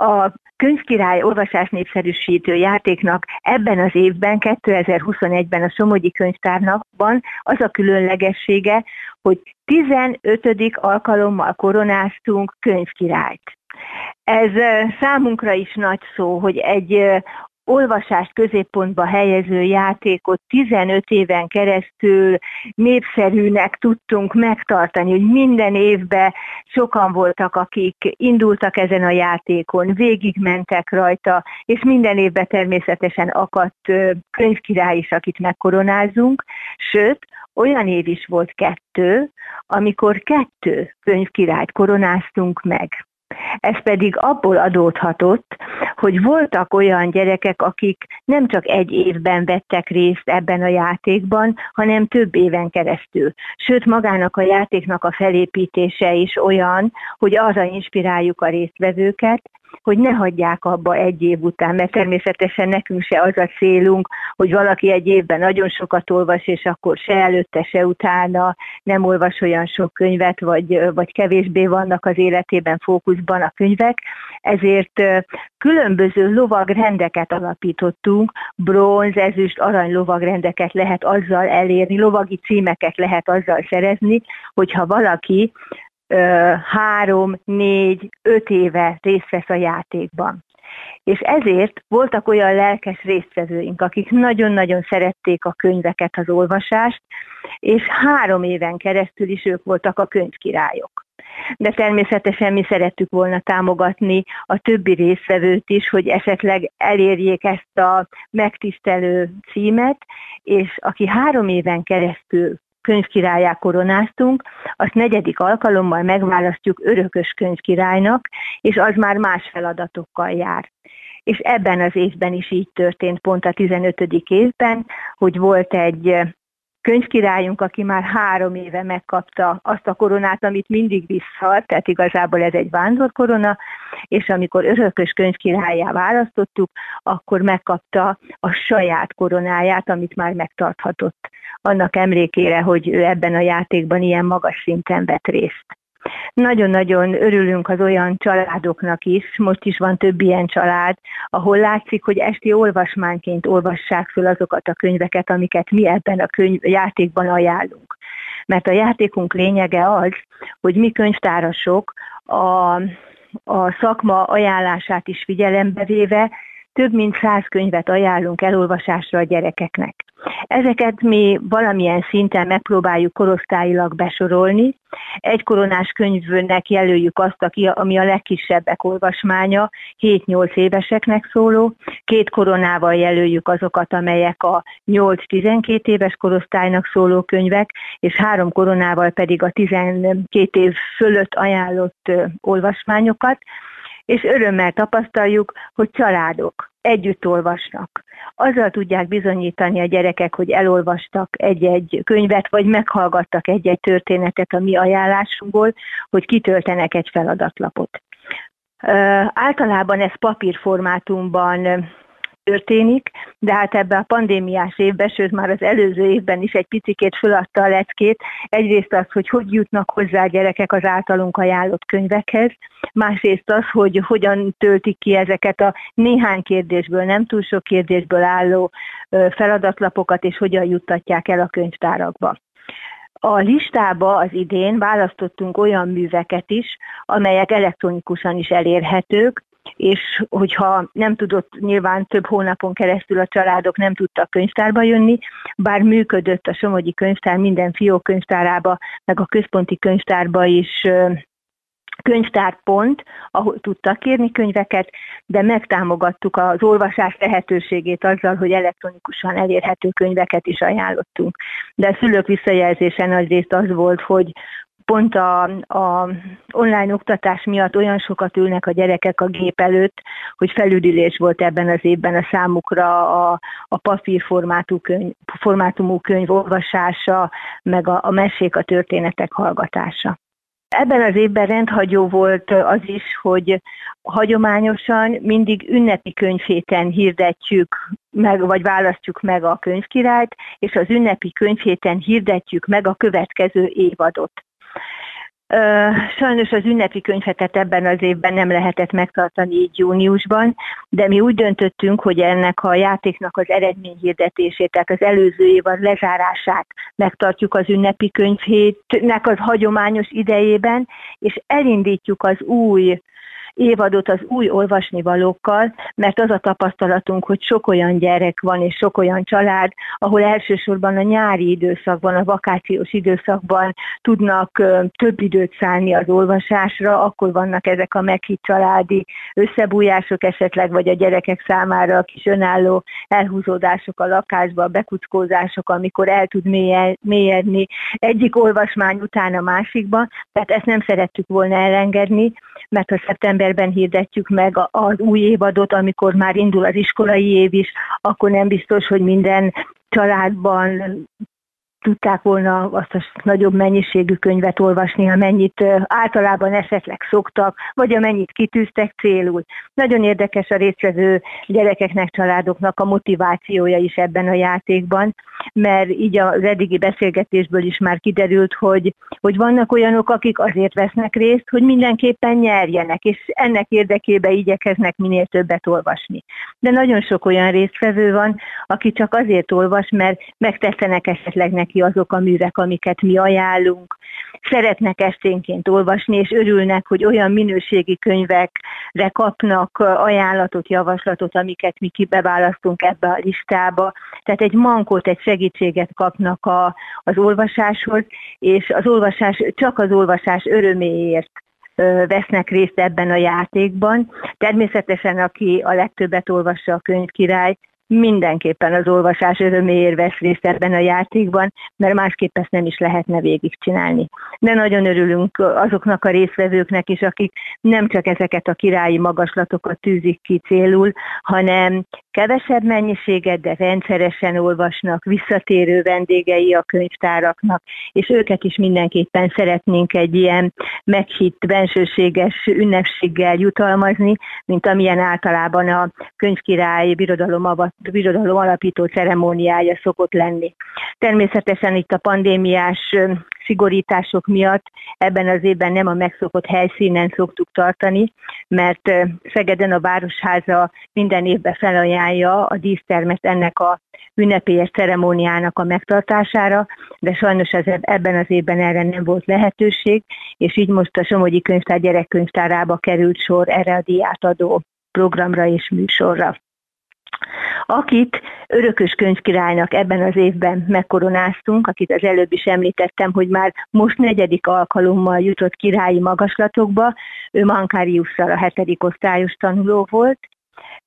A könyvkirály olvasás népszerűsítő játéknak ebben az évben, 2021-ben a Somogyi könyvtárnakban az a különlegessége, hogy 15. alkalommal koronáztunk könyvkirályt. Ez számunkra is nagy szó, hogy egy olvasást középpontba helyező játékot 15 éven keresztül népszerűnek tudtunk megtartani, hogy minden évben sokan voltak, akik indultak ezen a játékon, végigmentek rajta, és minden évben természetesen akadt könyvkirály is, akit megkoronázunk, sőt, olyan év is volt kettő, amikor kettő könyvkirályt koronáztunk meg. Ez pedig abból adódhatott, hogy voltak olyan gyerekek, akik nem csak egy évben vettek részt ebben a játékban, hanem több éven keresztül. Sőt, magának a játéknak a felépítése is olyan, hogy arra inspiráljuk a résztvevőket, hogy ne hagyják abba egy év után, mert természetesen nekünk se az a célunk, hogy valaki egy évben nagyon sokat olvas, és akkor se előtte, se utána nem olvas olyan sok könyvet, vagy, vagy kevésbé vannak az életében fókuszban a könyvek, ezért különböző lovagrendeket alapítottunk, bronz, ezüst, arany lovagrendeket lehet azzal elérni, lovagi címeket lehet azzal szerezni, hogyha valaki három, négy, öt éve részt vesz a játékban. És ezért voltak olyan lelkes résztvevőink, akik nagyon-nagyon szerették a könyveket, az olvasást, és három éven keresztül is ők voltak a könyvkirályok. De természetesen mi szerettük volna támogatni a többi résztvevőt is, hogy esetleg elérjék ezt a megtisztelő címet, és aki három éven keresztül könyvkirályá koronáztunk, azt negyedik alkalommal megválasztjuk örökös könyvkirálynak, és az már más feladatokkal jár. És ebben az évben is így történt, pont a 15. évben, hogy volt egy könyvkirályunk, aki már három éve megkapta azt a koronát, amit mindig visszalt, tehát igazából ez egy vándorkorona, és amikor örökös könyvkirályá választottuk, akkor megkapta a saját koronáját, amit már megtarthatott annak emlékére, hogy ő ebben a játékban ilyen magas szinten vett részt. Nagyon-nagyon örülünk az olyan családoknak is, most is van több ilyen család, ahol látszik, hogy esti olvasmányként olvassák föl azokat a könyveket, amiket mi ebben a könyv, játékban ajánlunk. Mert a játékunk lényege az, hogy mi könyvtárasok a, a szakma ajánlását is figyelembe véve több mint száz könyvet ajánlunk elolvasásra a gyerekeknek. Ezeket mi valamilyen szinten megpróbáljuk korosztályilag besorolni. Egy koronás könyvnek jelöljük azt, ami a legkisebbek olvasmánya, 7-8 éveseknek szóló. Két koronával jelöljük azokat, amelyek a 8-12 éves korosztálynak szóló könyvek, és három koronával pedig a 12 év fölött ajánlott olvasmányokat és örömmel tapasztaljuk, hogy családok együtt olvasnak. Azzal tudják bizonyítani a gyerekek, hogy elolvastak egy-egy könyvet, vagy meghallgattak egy-egy történetet a mi ajánlásunkból, hogy kitöltenek egy feladatlapot. Általában ez papírformátumban történik, de hát ebbe a pandémiás évben, sőt már az előző évben is egy picikét föladta a leckét. Egyrészt az, hogy hogy jutnak hozzá a gyerekek az általunk ajánlott könyvekhez, másrészt az, hogy hogyan töltik ki ezeket a néhány kérdésből, nem túl sok kérdésből álló feladatlapokat, és hogyan juttatják el a könyvtárakba. A listába az idén választottunk olyan műveket is, amelyek elektronikusan is elérhetők, és hogyha nem tudott nyilván több hónapon keresztül a családok nem tudtak könyvtárba jönni, bár működött a Somogyi könyvtár minden fiók könyvtárába, meg a központi könyvtárba is könyvtárpont, ahol tudtak kérni könyveket, de megtámogattuk az olvasás lehetőségét azzal, hogy elektronikusan elérhető könyveket is ajánlottunk. De a szülők visszajelzése nagyrészt az volt, hogy, pont a, a online oktatás miatt olyan sokat ülnek a gyerekek a gép előtt, hogy felüdülés volt ebben az évben a számukra a, a papír könyv, formátumú könyv olvasása, meg a, a mesék, a történetek hallgatása. Ebben az évben rendhagyó volt az is, hogy hagyományosan mindig ünnepi könyvhéten hirdetjük meg, vagy választjuk meg a könyvkirályt, és az ünnepi könyvhéten hirdetjük meg a következő évadot. Sajnos az ünnepi könyvetet ebben az évben nem lehetett megtartani így júniusban, de mi úgy döntöttünk, hogy ennek a játéknak az eredményhirdetését, tehát az előző évad lezárását megtartjuk az ünnepi könyvhétnek az hagyományos idejében, és elindítjuk az új évadot az új olvasnivalókkal, mert az a tapasztalatunk, hogy sok olyan gyerek van és sok olyan család, ahol elsősorban a nyári időszakban, a vakációs időszakban tudnak több időt szállni az olvasásra, akkor vannak ezek a meghitt családi összebújások esetleg, vagy a gyerekek számára a kis önálló elhúzódások a lakásba, a bekuckózások, amikor el tud mélyedni egyik olvasmány után a másikba, tehát ezt nem szerettük volna elengedni, mert ha szeptemberben hirdetjük meg az új évadot, amikor már indul az iskolai év is, akkor nem biztos, hogy minden családban tudták volna azt a nagyobb mennyiségű könyvet olvasni, amennyit általában esetleg szoktak, vagy amennyit kitűztek célul. Nagyon érdekes a résztvevő gyerekeknek, családoknak a motivációja is ebben a játékban, mert így az eddigi beszélgetésből is már kiderült, hogy, hogy vannak olyanok, akik azért vesznek részt, hogy mindenképpen nyerjenek, és ennek érdekében igyekeznek minél többet olvasni. De nagyon sok olyan résztvevő van, aki csak azért olvas, mert megtetszenek esetleg azok a művek, amiket mi ajánlunk. Szeretnek esténként olvasni, és örülnek, hogy olyan minőségi könyvekre kapnak ajánlatot, javaslatot, amiket mi kibeválasztunk ebbe a listába. Tehát egy mankót, egy segítséget kapnak a, az olvasáshoz, és az olvasás, csak az olvasás öröméért vesznek részt ebben a játékban. Természetesen, aki a legtöbbet olvassa a könyvkirály, mindenképpen az olvasás öröméért vesz részt ebben a játékban, mert másképp ezt nem is lehetne végigcsinálni. De nagyon örülünk azoknak a részvevőknek is, akik nem csak ezeket a királyi magaslatokat tűzik ki célul, hanem kevesebb mennyiséget, de rendszeresen olvasnak, visszatérő vendégei a könyvtáraknak, és őket is mindenképpen szeretnénk egy ilyen meghitt, bensőséges ünnepséggel jutalmazni, mint amilyen általában a könyvkirály birodalom avat birodalom alapító ceremóniája szokott lenni. Természetesen itt a pandémiás szigorítások miatt ebben az évben nem a megszokott helyszínen szoktuk tartani, mert Szegeden a Városháza minden évben felajánlja a dísztermet ennek a ünnepélyes ceremóniának a megtartására, de sajnos ez ebben az évben erre nem volt lehetőség, és így most a Somogyi Könyvtár gyerekkönyvtárába került sor erre a diátadó programra és műsorra akit örökös könyvkirálynak ebben az évben megkoronáztunk, akit az előbb is említettem, hogy már most negyedik alkalommal jutott királyi magaslatokba, ő Mankáriusszal a hetedik osztályos tanuló volt.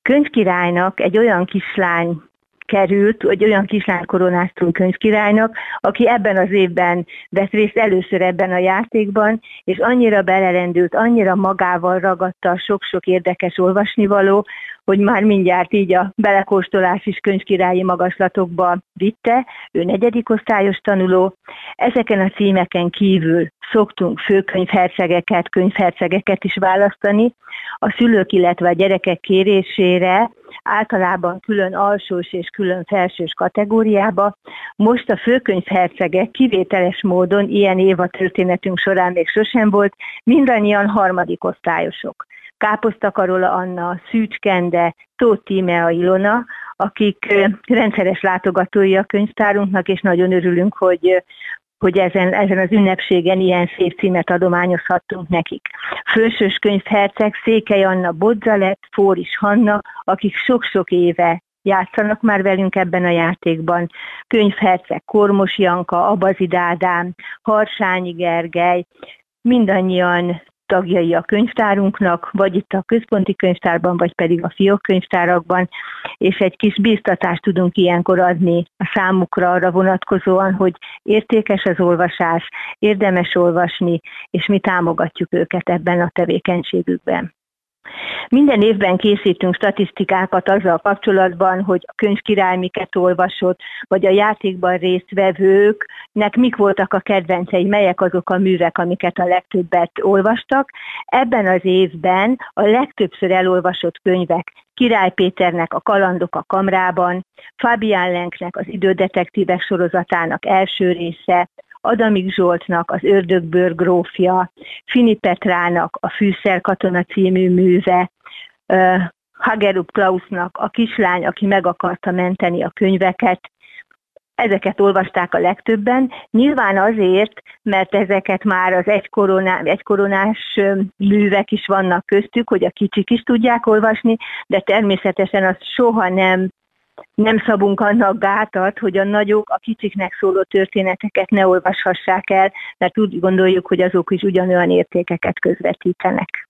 Könyvkirálynak egy olyan kislány került, hogy olyan kislány koronáztunk könyvkirálynak, aki ebben az évben vett részt először ebben a játékban, és annyira belerendült, annyira magával ragadta a sok-sok érdekes olvasnivaló, hogy már mindjárt így a belekóstolás is könyvkirályi magaslatokba vitte, ő negyedik osztályos tanuló. Ezeken a címeken kívül szoktunk főkönyvhercegeket, könyvhercegeket is választani. A szülők, illetve a gyerekek kérésére általában külön alsós és külön felsős kategóriába. Most a főkönyvhercegek kivételes módon ilyen év a történetünk során még sosem volt, mindannyian harmadik osztályosok. Káposzta Karola Anna, Szűcs Kende, Tóth Tímea Ilona, akik rendszeres látogatói a könyvtárunknak, és nagyon örülünk, hogy, hogy ezen, ezen az ünnepségen ilyen szép címet adományozhattunk nekik. Fősős könyvherceg Székely Anna Bodzalet, Fóris Hanna, akik sok-sok éve játszanak már velünk ebben a játékban. Könyvherceg Kormos Janka, Abazid Ádám, Harsányi Gergely, mindannyian tagjai a könyvtárunknak, vagy itt a központi könyvtárban, vagy pedig a fiók könyvtárakban, és egy kis bíztatást tudunk ilyenkor adni a számukra arra vonatkozóan, hogy értékes az olvasás, érdemes olvasni, és mi támogatjuk őket ebben a tevékenységükben. Minden évben készítünk statisztikákat azzal kapcsolatban, hogy a könyvkirály miket olvasott, vagy a játékban résztvevőknek mik voltak a kedvencei, melyek azok a művek, amiket a legtöbbet olvastak. Ebben az évben a legtöbbször elolvasott könyvek Király Péternek a Kalandok a kamrában, Fabián Lenknek az idődetektívek sorozatának első része, Adamik Zsoltnak az Ördögbőr grófja, Fini Petrának a Fűszerkatona című műve, Hagerup Klausnak a kislány, aki meg akarta menteni a könyveket, ezeket olvasták a legtöbben, nyilván azért, mert ezeket már az egykoroná, egykoronás művek is vannak köztük, hogy a kicsik is tudják olvasni, de természetesen az soha nem nem szabunk annak gátat, hogy a nagyok a kicsiknek szóló történeteket ne olvashassák el, mert úgy gondoljuk, hogy azok is ugyanolyan értékeket közvetítenek.